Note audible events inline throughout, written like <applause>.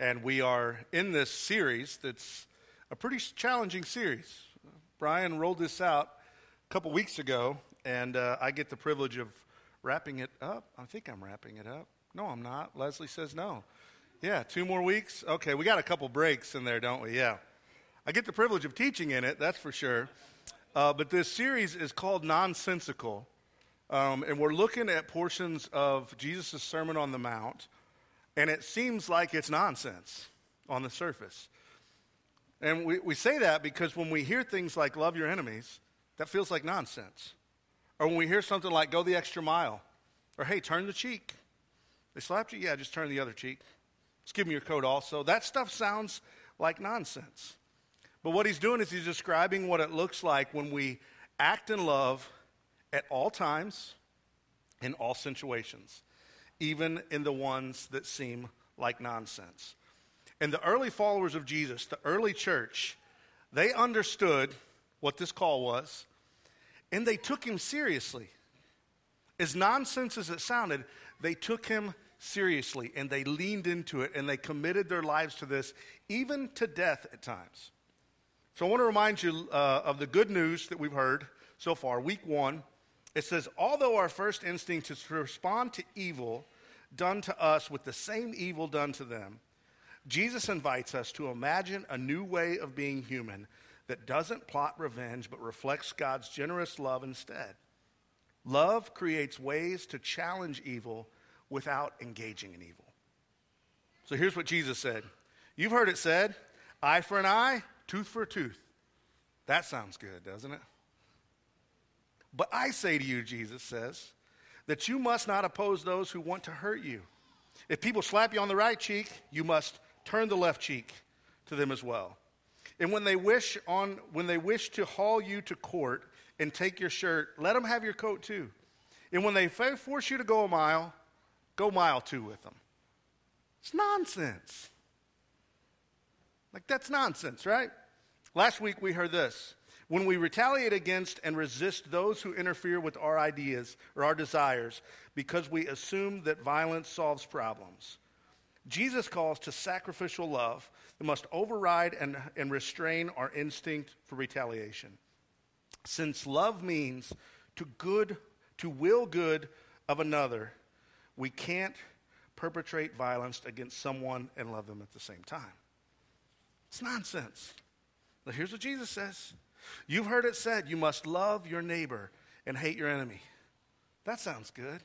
And we are in this series that's a pretty challenging series. Brian rolled this out a couple weeks ago, and uh, I get the privilege of wrapping it up. I think I'm wrapping it up. No, I'm not. Leslie says no. Yeah, two more weeks? Okay, we got a couple breaks in there, don't we? Yeah. I get the privilege of teaching in it, that's for sure. Uh, but this series is called Nonsensical. Um, and we're looking at portions of Jesus' Sermon on the Mount, and it seems like it's nonsense on the surface. And we, we say that because when we hear things like love your enemies, that feels like nonsense. Or when we hear something like go the extra mile, or hey, turn the cheek. They slapped you? Yeah, just turn the other cheek. Just give me your coat also. That stuff sounds like nonsense. But what he's doing is he's describing what it looks like when we act in love at all times, in all situations, even in the ones that seem like nonsense. And the early followers of Jesus, the early church, they understood what this call was, and they took him seriously. As nonsense as it sounded, they took him seriously and they leaned into it and they committed their lives to this, even to death at times. So I want to remind you uh, of the good news that we've heard so far. Week one, it says, although our first instinct is to respond to evil done to us with the same evil done to them, Jesus invites us to imagine a new way of being human that doesn't plot revenge but reflects God's generous love instead. Love creates ways to challenge evil without engaging in evil. So here's what Jesus said You've heard it said, eye for an eye, tooth for a tooth. That sounds good, doesn't it? But I say to you, Jesus says, that you must not oppose those who want to hurt you. If people slap you on the right cheek, you must turn the left cheek to them as well. And when they wish on when they wish to haul you to court and take your shirt, let them have your coat too. And when they force you to go a mile, go mile two with them. It's nonsense. Like that's nonsense, right? Last week we heard this. When we retaliate against and resist those who interfere with our ideas or our desires because we assume that violence solves problems, Jesus calls to sacrificial love that must override and, and restrain our instinct for retaliation. Since love means to good to will good of another, we can't perpetrate violence against someone and love them at the same time. It's nonsense. But here's what Jesus says You've heard it said, you must love your neighbor and hate your enemy. That sounds good.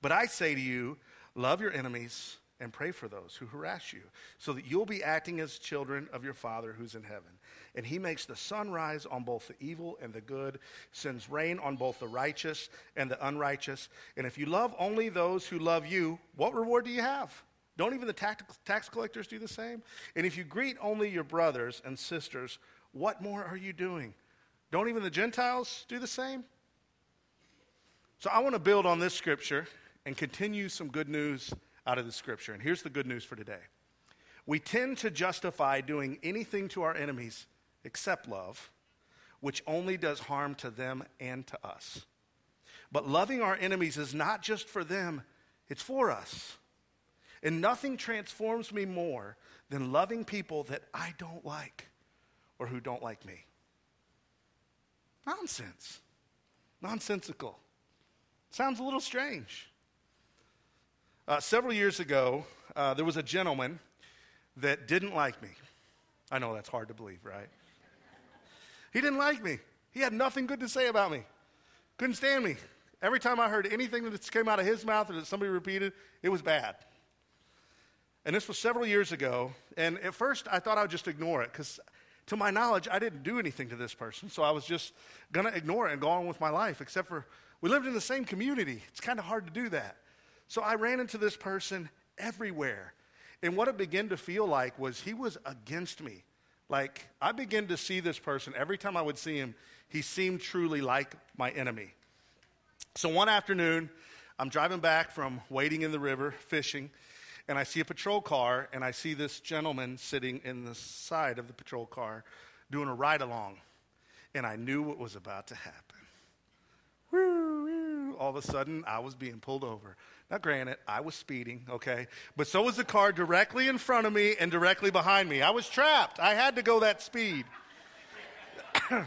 But I say to you, love your enemies and pray for those who harass you, so that you'll be acting as children of your Father who's in heaven. And he makes the sun rise on both the evil and the good, sends rain on both the righteous and the unrighteous. And if you love only those who love you, what reward do you have? Don't even the tax collectors do the same? And if you greet only your brothers and sisters, what more are you doing? Don't even the Gentiles do the same? So I want to build on this scripture and continue some good news out of the scripture. And here's the good news for today we tend to justify doing anything to our enemies except love, which only does harm to them and to us. But loving our enemies is not just for them, it's for us. And nothing transforms me more than loving people that I don't like or who don't like me. Nonsense. Nonsensical. Sounds a little strange. Uh, several years ago, uh, there was a gentleman that didn't like me. I know that's hard to believe, right? He didn't like me. He had nothing good to say about me. Couldn't stand me. Every time I heard anything that came out of his mouth or that somebody repeated, it was bad. And this was several years ago. And at first, I thought I would just ignore it because to my knowledge, I didn't do anything to this person, so I was just going to ignore it and go on with my life, except for we lived in the same community. It's kind of hard to do that. So I ran into this person everywhere. And what it began to feel like was he was against me. Like, I began to see this person every time I would see him, he seemed truly like my enemy. So one afternoon, I'm driving back from wading in the river, fishing, and I see a patrol car, and I see this gentleman sitting in the side of the patrol car doing a ride along. And I knew what was about to happen. Woo, woo. All of a sudden, I was being pulled over. Now, granted, I was speeding, okay? But so was the car directly in front of me and directly behind me. I was trapped. I had to go that speed. <coughs>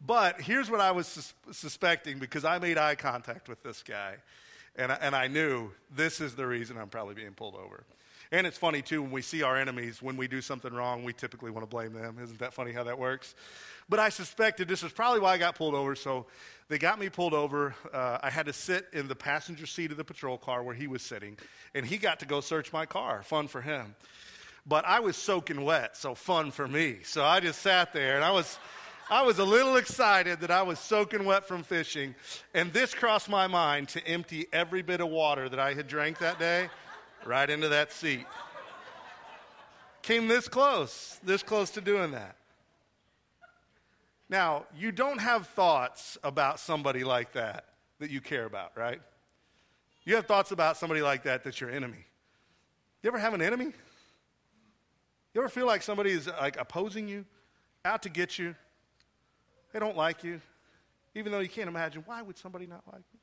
but here's what I was sus- suspecting because I made eye contact with this guy. And I, and I knew this is the reason I'm probably being pulled over. And it's funny, too, when we see our enemies, when we do something wrong, we typically want to blame them. Isn't that funny how that works? But I suspected this is probably why I got pulled over. So they got me pulled over. Uh, I had to sit in the passenger seat of the patrol car where he was sitting, and he got to go search my car. Fun for him. But I was soaking wet, so fun for me. So I just sat there, and I was. I was a little excited that I was soaking wet from fishing, and this crossed my mind to empty every bit of water that I had drank that day right into that seat. Came this close, this close to doing that. Now, you don't have thoughts about somebody like that that you care about, right? You have thoughts about somebody like that that's your enemy. You ever have an enemy? You ever feel like somebody is like opposing you, out to get you? They don't like you, even though you can't imagine why would somebody not like me?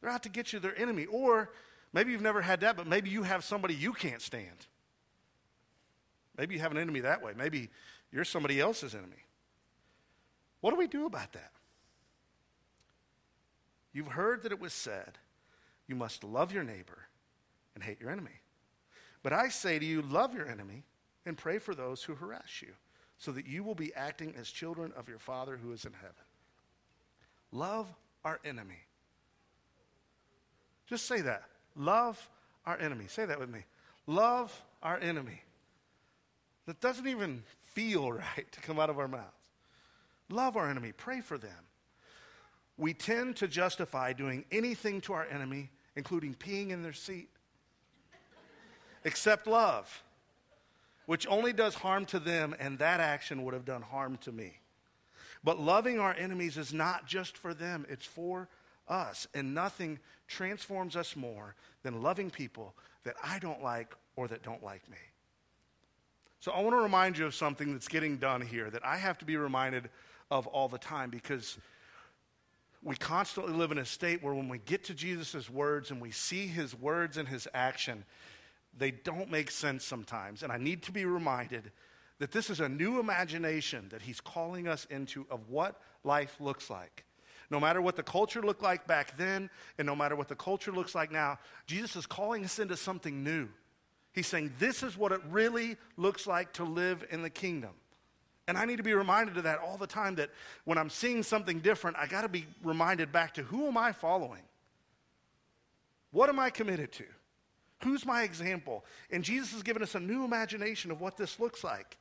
They're out to get you, their enemy. Or maybe you've never had that, but maybe you have somebody you can't stand. Maybe you have an enemy that way. Maybe you're somebody else's enemy. What do we do about that? You've heard that it was said, you must love your neighbor and hate your enemy. But I say to you, love your enemy and pray for those who harass you, so that you will be acting as children of your Father who is in heaven. Love our enemy. Just say that. Love our enemy. Say that with me. Love our enemy. That doesn't even feel <laughs> right to come out of our mouths. Love our enemy, pray for them. We tend to justify doing anything to our enemy, including peeing in their seat, except love, which only does harm to them, and that action would have done harm to me. But loving our enemies is not just for them, it's for us. And nothing transforms us more than loving people that I don't like or that don't like me. So I want to remind you of something that's getting done here that I have to be reminded of all the time because we constantly live in a state where when we get to Jesus' words and we see his words and his action, they don't make sense sometimes. And I need to be reminded that this is a new imagination that he's calling us into of what life looks like. No matter what the culture looked like back then, and no matter what the culture looks like now, Jesus is calling us into something new. He's saying, This is what it really looks like to live in the kingdom. And I need to be reminded of that all the time that when I'm seeing something different, I got to be reminded back to who am I following? What am I committed to? Who's my example? And Jesus has given us a new imagination of what this looks like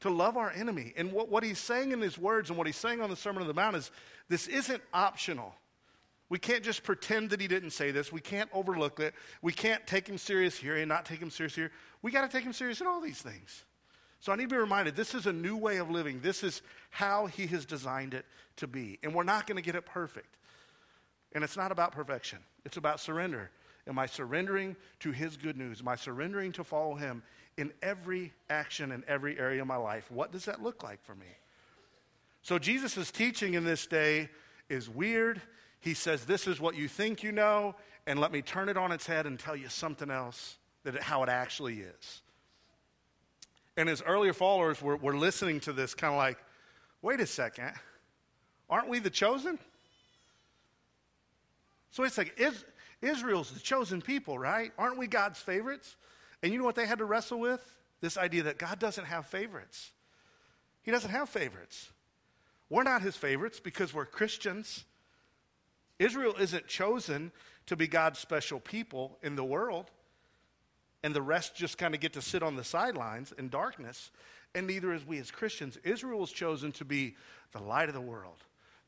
to love our enemy. And what, what he's saying in his words and what he's saying on the Sermon on the Mount is this isn't optional. We can't just pretend that he didn't say this. We can't overlook it. We can't take him serious here and not take him serious here. We got to take him serious in all these things. So I need to be reminded this is a new way of living. This is how He has designed it to be. And we're not going to get it perfect. And it's not about perfection, it's about surrender. Am I surrendering to His good news? Am I surrendering to follow Him in every action in every area of my life? What does that look like for me? So Jesus' teaching in this day is weird. He says, This is what you think you know, and let me turn it on its head and tell you something else, that it, how it actually is. And his earlier followers were, were listening to this, kind of like, wait a second, aren't we the chosen? So it's like, is, Israel's the chosen people, right? Aren't we God's favorites? And you know what they had to wrestle with? This idea that God doesn't have favorites. He doesn't have favorites. We're not his favorites because we're Christians. Israel isn't chosen to be God's special people in the world and the rest just kind of get to sit on the sidelines in darkness. And neither is we as Christians. Israel chosen to be the light of the world,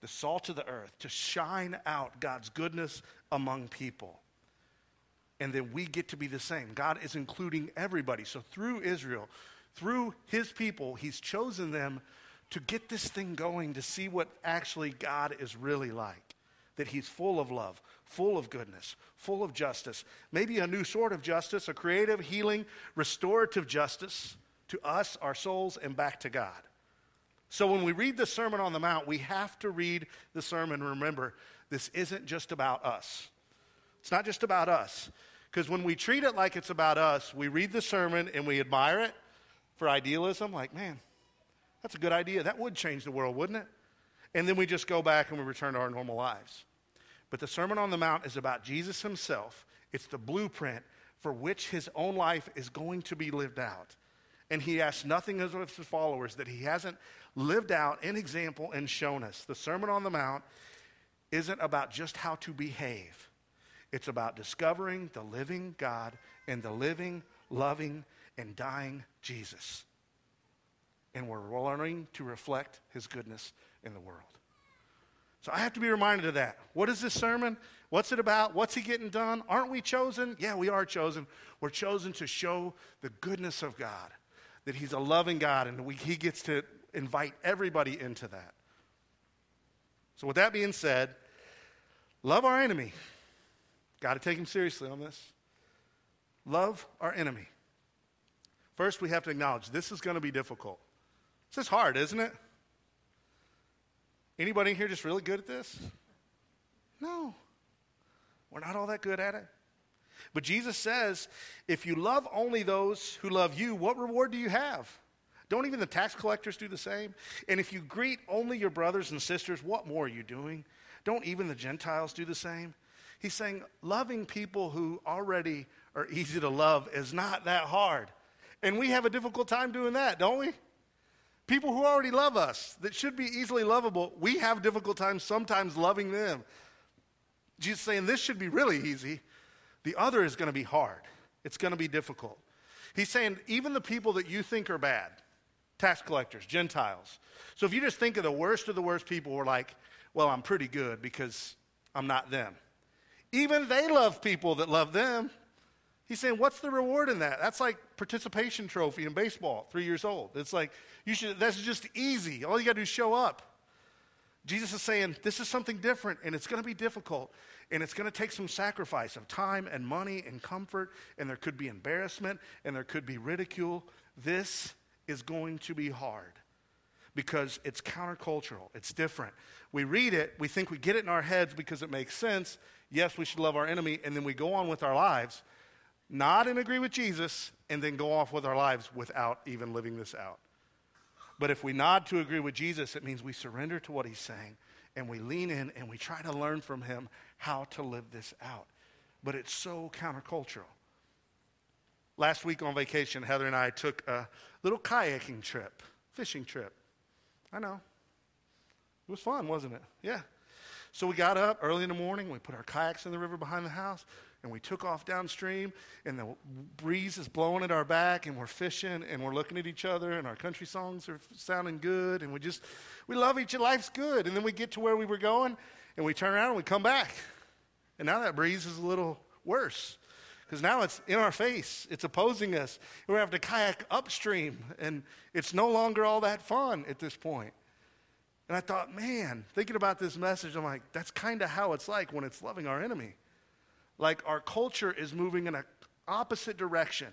the salt of the earth, to shine out God's goodness among people. And then we get to be the same. God is including everybody. So through Israel, through his people, he's chosen them to get this thing going, to see what actually God is really like that he's full of love, full of goodness, full of justice. Maybe a new sort of justice, a creative, healing, restorative justice to us, our souls, and back to God. So when we read the Sermon on the Mount, we have to read the sermon and remember this isn't just about us. It's not just about us. Because when we treat it like it's about us, we read the sermon and we admire it for idealism, like, man, that's a good idea. That would change the world, wouldn't it? And then we just go back and we return to our normal lives. But the Sermon on the Mount is about Jesus himself. It's the blueprint for which his own life is going to be lived out. And he asks nothing of his followers that he hasn't lived out in example and shown us. The Sermon on the Mount isn't about just how to behave, it's about discovering the living God and the living, loving, and dying Jesus. And we're learning to reflect his goodness in the world. So I have to be reminded of that. What is this sermon? What's it about? What's he getting done? Aren't we chosen? Yeah, we are chosen. We're chosen to show the goodness of God, that he's a loving God, and we, he gets to invite everybody into that. So, with that being said, love our enemy. Got to take him seriously on this. Love our enemy. First, we have to acknowledge this is going to be difficult. This is hard, isn't it? Anybody here just really good at this? No. We're not all that good at it. But Jesus says, if you love only those who love you, what reward do you have? Don't even the tax collectors do the same? And if you greet only your brothers and sisters, what more are you doing? Don't even the Gentiles do the same? He's saying loving people who already are easy to love is not that hard. And we have a difficult time doing that, don't we? People who already love us, that should be easily lovable, we have difficult times sometimes loving them. Jesus saying this should be really easy. The other is going to be hard. It's going to be difficult. He's saying even the people that you think are bad, tax collectors, Gentiles. So if you just think of the worst of the worst people, we're like, well, I'm pretty good because I'm not them. Even they love people that love them. He's saying, what's the reward in that? That's like participation trophy in baseball, three years old. It's like, you should, that's just easy. All you got to do is show up. Jesus is saying, this is something different, and it's going to be difficult, and it's going to take some sacrifice of time and money and comfort, and there could be embarrassment, and there could be ridicule. This is going to be hard because it's countercultural, it's different. We read it, we think we get it in our heads because it makes sense. Yes, we should love our enemy, and then we go on with our lives not and agree with Jesus, and then go off with our lives without even living this out. But if we nod to agree with Jesus, it means we surrender to what he's saying and we lean in and we try to learn from him how to live this out. But it's so countercultural. Last week on vacation, Heather and I took a little kayaking trip, fishing trip. I know. It was fun, wasn't it? Yeah. So we got up early in the morning. We put our kayaks in the river behind the house and we took off downstream, and the breeze is blowing at our back, and we're fishing, and we're looking at each other, and our country songs are sounding good, and we just, we love each other. Life's good. And then we get to where we were going, and we turn around and we come back. And now that breeze is a little worse because now it's in our face, it's opposing us. We have to kayak upstream, and it's no longer all that fun at this point. And I thought, man, thinking about this message, I'm like, that's kind of how it's like when it's loving our enemy. Like our culture is moving in an opposite direction.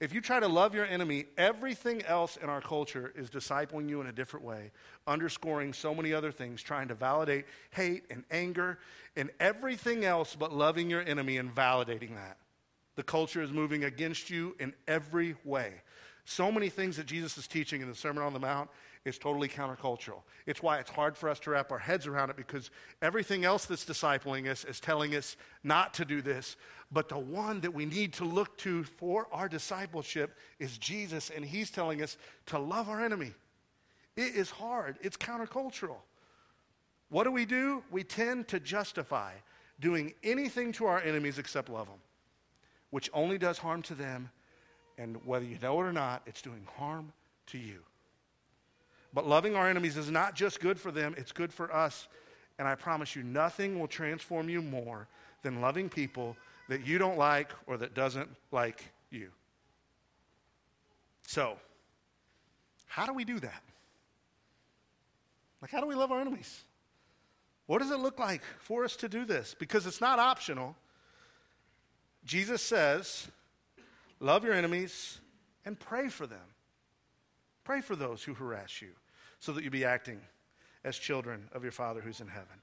If you try to love your enemy, everything else in our culture is discipling you in a different way, underscoring so many other things, trying to validate hate and anger and everything else but loving your enemy and validating that. The culture is moving against you in every way. So many things that Jesus is teaching in the Sermon on the Mount is totally countercultural. It's why it's hard for us to wrap our heads around it because everything else that's discipling us is telling us not to do this. But the one that we need to look to for our discipleship is Jesus, and he's telling us to love our enemy. It is hard, it's countercultural. What do we do? We tend to justify doing anything to our enemies except love them, which only does harm to them. And whether you know it or not, it's doing harm to you. But loving our enemies is not just good for them, it's good for us. And I promise you, nothing will transform you more than loving people that you don't like or that doesn't like you. So, how do we do that? Like, how do we love our enemies? What does it look like for us to do this? Because it's not optional. Jesus says, love your enemies and pray for them. Pray for those who harass you so that you be acting as children of your Father who's in heaven.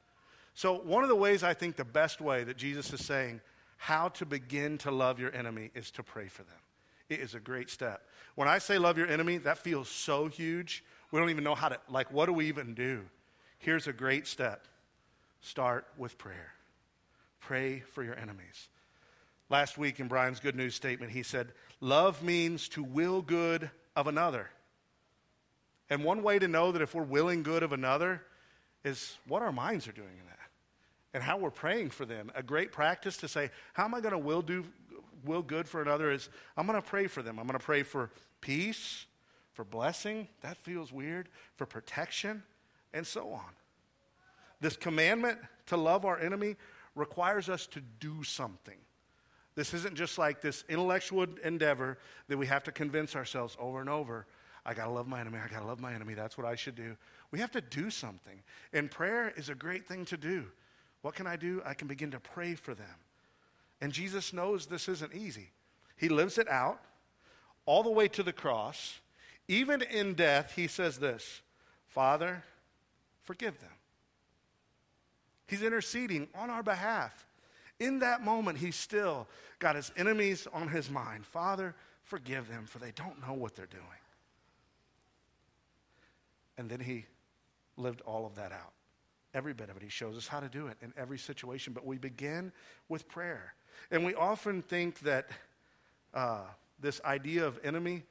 So, one of the ways I think the best way that Jesus is saying how to begin to love your enemy is to pray for them. It is a great step. When I say love your enemy, that feels so huge. We don't even know how to, like, what do we even do? Here's a great step start with prayer. Pray for your enemies. Last week in Brian's good news statement, he said, Love means to will good of another. And one way to know that if we're willing good of another is what our minds are doing in that and how we're praying for them. A great practice to say, How am I going to will do will good for another is I'm going to pray for them. I'm going to pray for peace, for blessing. That feels weird. For protection, and so on. This commandment to love our enemy requires us to do something. This isn't just like this intellectual endeavor that we have to convince ourselves over and over. I got to love my enemy. I got to love my enemy. That's what I should do. We have to do something. And prayer is a great thing to do. What can I do? I can begin to pray for them. And Jesus knows this isn't easy. He lives it out all the way to the cross. Even in death, he says this Father, forgive them. He's interceding on our behalf. In that moment, he's still got his enemies on his mind. Father, forgive them, for they don't know what they're doing. And then he lived all of that out. Every bit of it. He shows us how to do it in every situation. But we begin with prayer. And we often think that uh, this idea of enemy,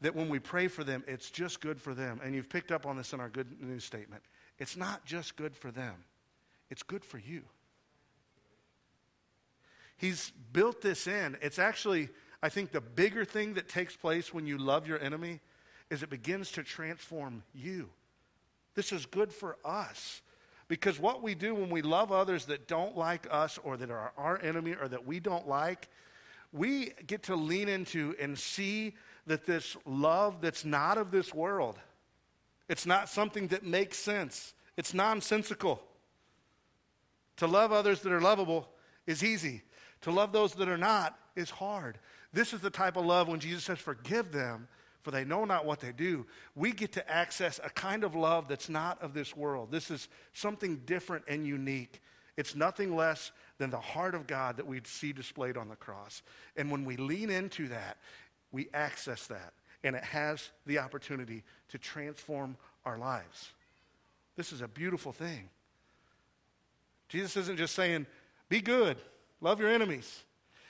that when we pray for them, it's just good for them. And you've picked up on this in our good news statement. It's not just good for them, it's good for you. He's built this in. It's actually, I think, the bigger thing that takes place when you love your enemy is it begins to transform you. This is good for us. Because what we do when we love others that don't like us or that are our enemy or that we don't like, we get to lean into and see that this love that's not of this world, it's not something that makes sense, it's nonsensical. To love others that are lovable is easy, to love those that are not is hard. This is the type of love when Jesus says, Forgive them for they know not what they do. We get to access a kind of love that's not of this world. This is something different and unique. It's nothing less than the heart of God that we see displayed on the cross. And when we lean into that, we access that. And it has the opportunity to transform our lives. This is a beautiful thing. Jesus isn't just saying, be good, love your enemies.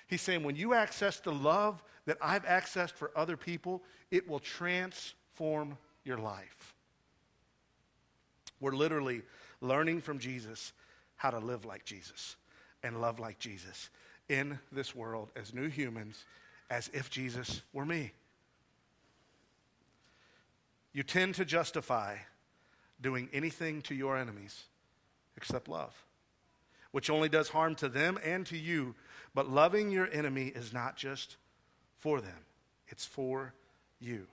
He's saying, when you access the love that I've accessed for other people, it will transform your life. We're literally learning from Jesus how to live like Jesus and love like Jesus in this world as new humans, as if Jesus were me. You tend to justify doing anything to your enemies except love, which only does harm to them and to you. But loving your enemy is not just for them, it's for you.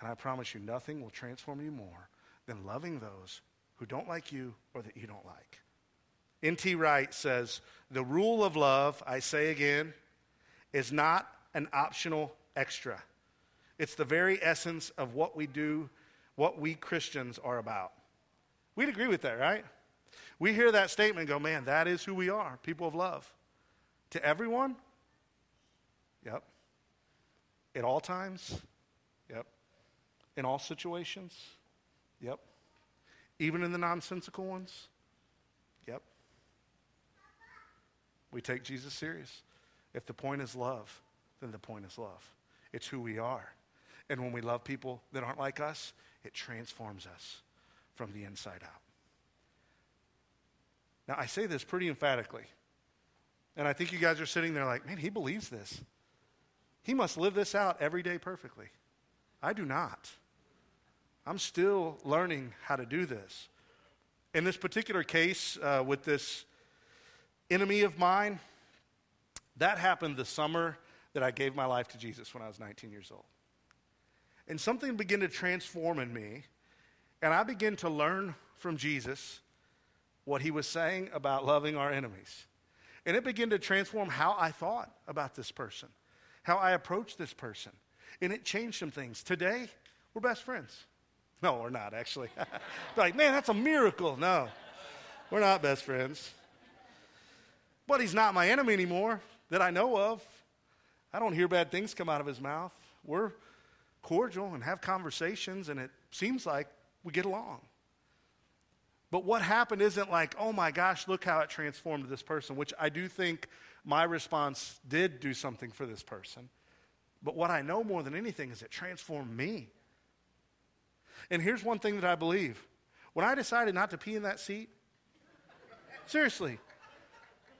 And I promise you, nothing will transform you more than loving those who don't like you or that you don't like. N.T. Wright says, The rule of love, I say again, is not an optional extra. It's the very essence of what we do, what we Christians are about. We'd agree with that, right? We hear that statement and go, man, that is who we are, people of love. To everyone? Yep. At all times? Yep. In all situations? Yep. Even in the nonsensical ones? Yep. We take Jesus serious. If the point is love, then the point is love. It's who we are. And when we love people that aren't like us, it transforms us from the inside out. Now, I say this pretty emphatically. And I think you guys are sitting there like, man, he believes this. He must live this out every day perfectly. I do not. I'm still learning how to do this. In this particular case, uh, with this enemy of mine, that happened the summer that I gave my life to Jesus when I was 19 years old. And something began to transform in me, and I began to learn from Jesus what he was saying about loving our enemies. And it began to transform how I thought about this person how I approached this person. And it changed some things. Today, we're best friends. No, we're not, actually. <laughs> like, man, that's a miracle. No, we're not best friends. But he's not my enemy anymore that I know of. I don't hear bad things come out of his mouth. We're cordial and have conversations, and it seems like we get along. But what happened isn't like, oh my gosh, look how it transformed this person, which I do think my response did do something for this person. But what I know more than anything is it transformed me. And here's one thing that I believe when I decided not to pee in that seat, seriously,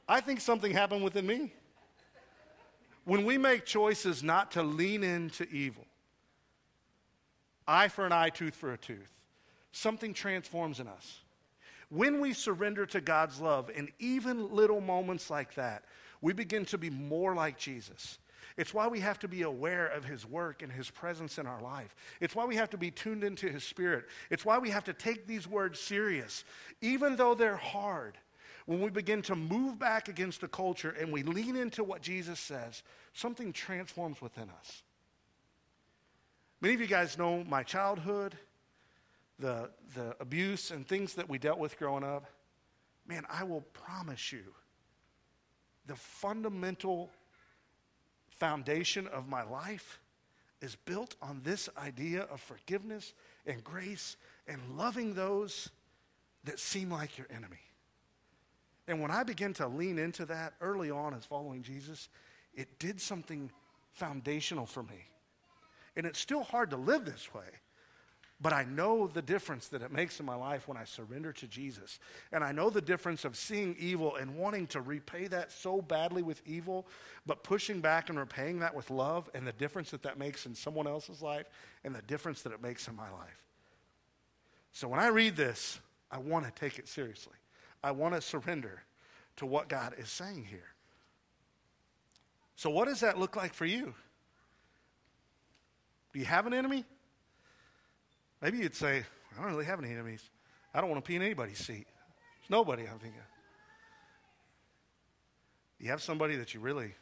I think something happened within me. When we make choices not to lean into evil, eye for an eye, tooth for a tooth, something transforms in us. When we surrender to God's love in even little moments like that, we begin to be more like Jesus. It's why we have to be aware of his work and his presence in our life. It's why we have to be tuned into his spirit. It's why we have to take these words serious, even though they're hard. When we begin to move back against the culture and we lean into what Jesus says, something transforms within us. Many of you guys know my childhood the, the abuse and things that we dealt with growing up, man, I will promise you the fundamental foundation of my life is built on this idea of forgiveness and grace and loving those that seem like your enemy. And when I began to lean into that early on as following Jesus, it did something foundational for me. And it's still hard to live this way. But I know the difference that it makes in my life when I surrender to Jesus. And I know the difference of seeing evil and wanting to repay that so badly with evil, but pushing back and repaying that with love, and the difference that that makes in someone else's life, and the difference that it makes in my life. So when I read this, I want to take it seriously. I want to surrender to what God is saying here. So, what does that look like for you? Do you have an enemy? Maybe you'd say, I don't really have any enemies. I don't want to pee in anybody's seat. There's nobody I'm thinking. You have somebody that you really,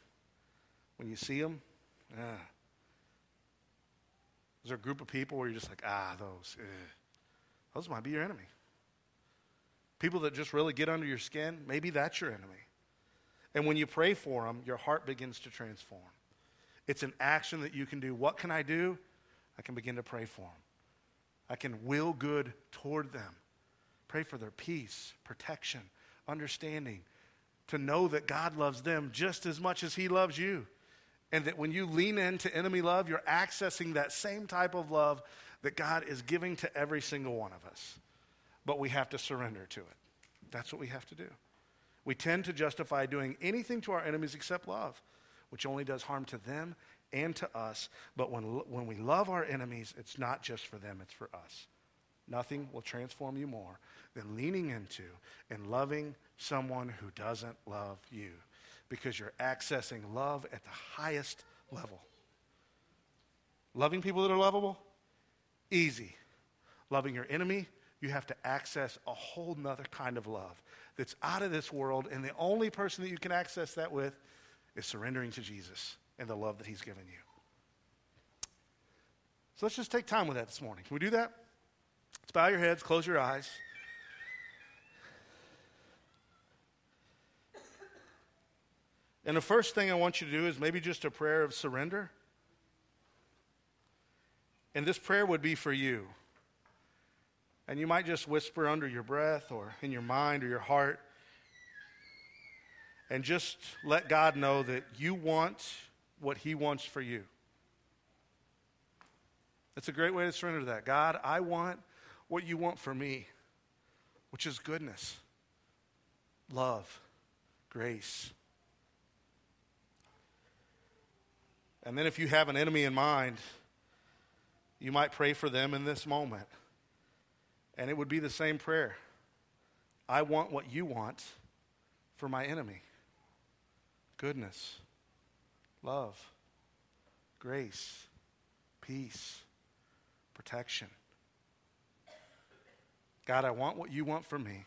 when you see them, yeah. Is there a group of people where you're just like, ah, those, eh. those might be your enemy. People that just really get under your skin, maybe that's your enemy. And when you pray for them, your heart begins to transform. It's an action that you can do. What can I do? I can begin to pray for them. I can will good toward them. Pray for their peace, protection, understanding, to know that God loves them just as much as He loves you. And that when you lean into enemy love, you're accessing that same type of love that God is giving to every single one of us. But we have to surrender to it. That's what we have to do. We tend to justify doing anything to our enemies except love, which only does harm to them and to us. But when, when we love our enemies, it's not just for them, it's for us. Nothing will transform you more than leaning into and loving someone who doesn't love you because you're accessing love at the highest level. Loving people that are lovable, easy. Loving your enemy, you have to access a whole nother kind of love that's out of this world, and the only person that you can access that with is surrendering to Jesus and the love that He's given you. So let's just take time with that this morning. Can we do that? Let's bow your heads, close your eyes. And the first thing I want you to do is maybe just a prayer of surrender. And this prayer would be for you. And you might just whisper under your breath or in your mind or your heart. And just let God know that you want what He wants for you. That's a great way to surrender to that. God, I want what you want for me, which is goodness, love, grace. And then if you have an enemy in mind, you might pray for them in this moment. And it would be the same prayer I want what you want for my enemy goodness, love, grace, peace, protection. God, I want what you want for me,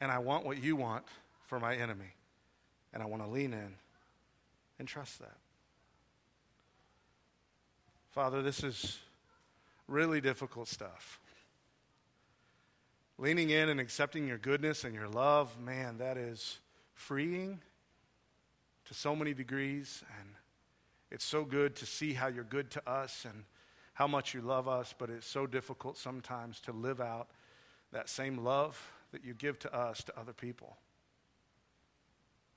and I want what you want for my enemy, and I want to lean in and trust that. Father, this is really difficult stuff. Leaning in and accepting your goodness and your love, man, that is freeing to so many degrees. And it's so good to see how you're good to us and how much you love us, but it's so difficult sometimes to live out that same love that you give to us to other people.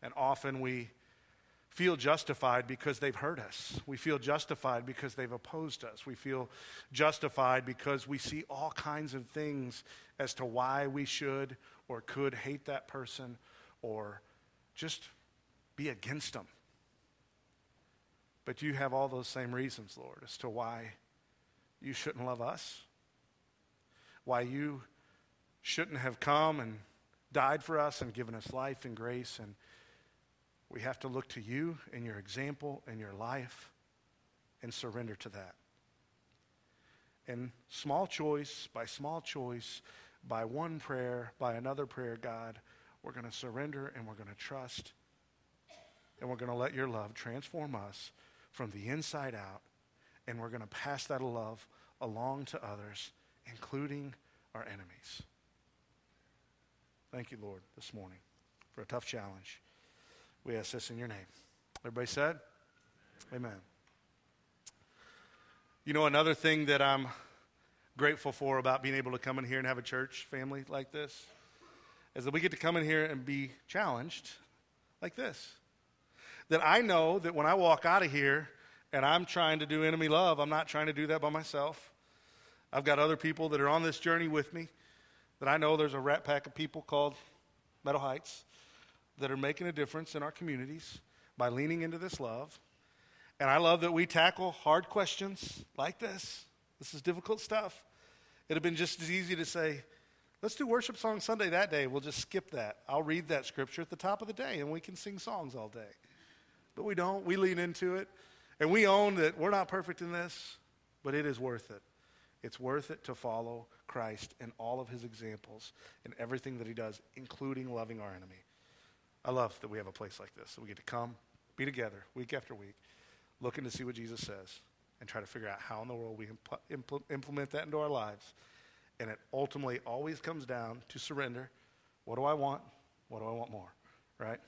And often we feel justified because they've hurt us. We feel justified because they've opposed us. We feel justified because we see all kinds of things as to why we should or could hate that person or just be against them. But you have all those same reasons, Lord, as to why you shouldn't love us, why you shouldn't have come and died for us and given us life and grace and we have to look to you and your example and your life and surrender to that. And small choice by small choice, by one prayer, by another prayer, God, we're going to surrender and we're going to trust and we're going to let your love transform us from the inside out and we're going to pass that love along to others, including our enemies. Thank you, Lord, this morning for a tough challenge. We ask this in your name. Everybody said? Amen. You know, another thing that I'm grateful for about being able to come in here and have a church family like this is that we get to come in here and be challenged like this. That I know that when I walk out of here and I'm trying to do enemy love, I'm not trying to do that by myself. I've got other people that are on this journey with me that I know there's a rat pack of people called Meadow Heights that are making a difference in our communities by leaning into this love. And I love that we tackle hard questions like this. This is difficult stuff. It'd have been just as easy to say, let's do worship song Sunday that day. We'll just skip that. I'll read that scripture at the top of the day and we can sing songs all day. But we don't. We lean into it. And we own that we're not perfect in this, but it is worth it. It's worth it to follow Christ and all of his examples and everything that he does, including loving our enemy. I love that we have a place like this. So we get to come, be together week after week, looking to see what Jesus says and try to figure out how in the world we impl- implement that into our lives. And it ultimately always comes down to surrender. What do I want? What do I want more? Right?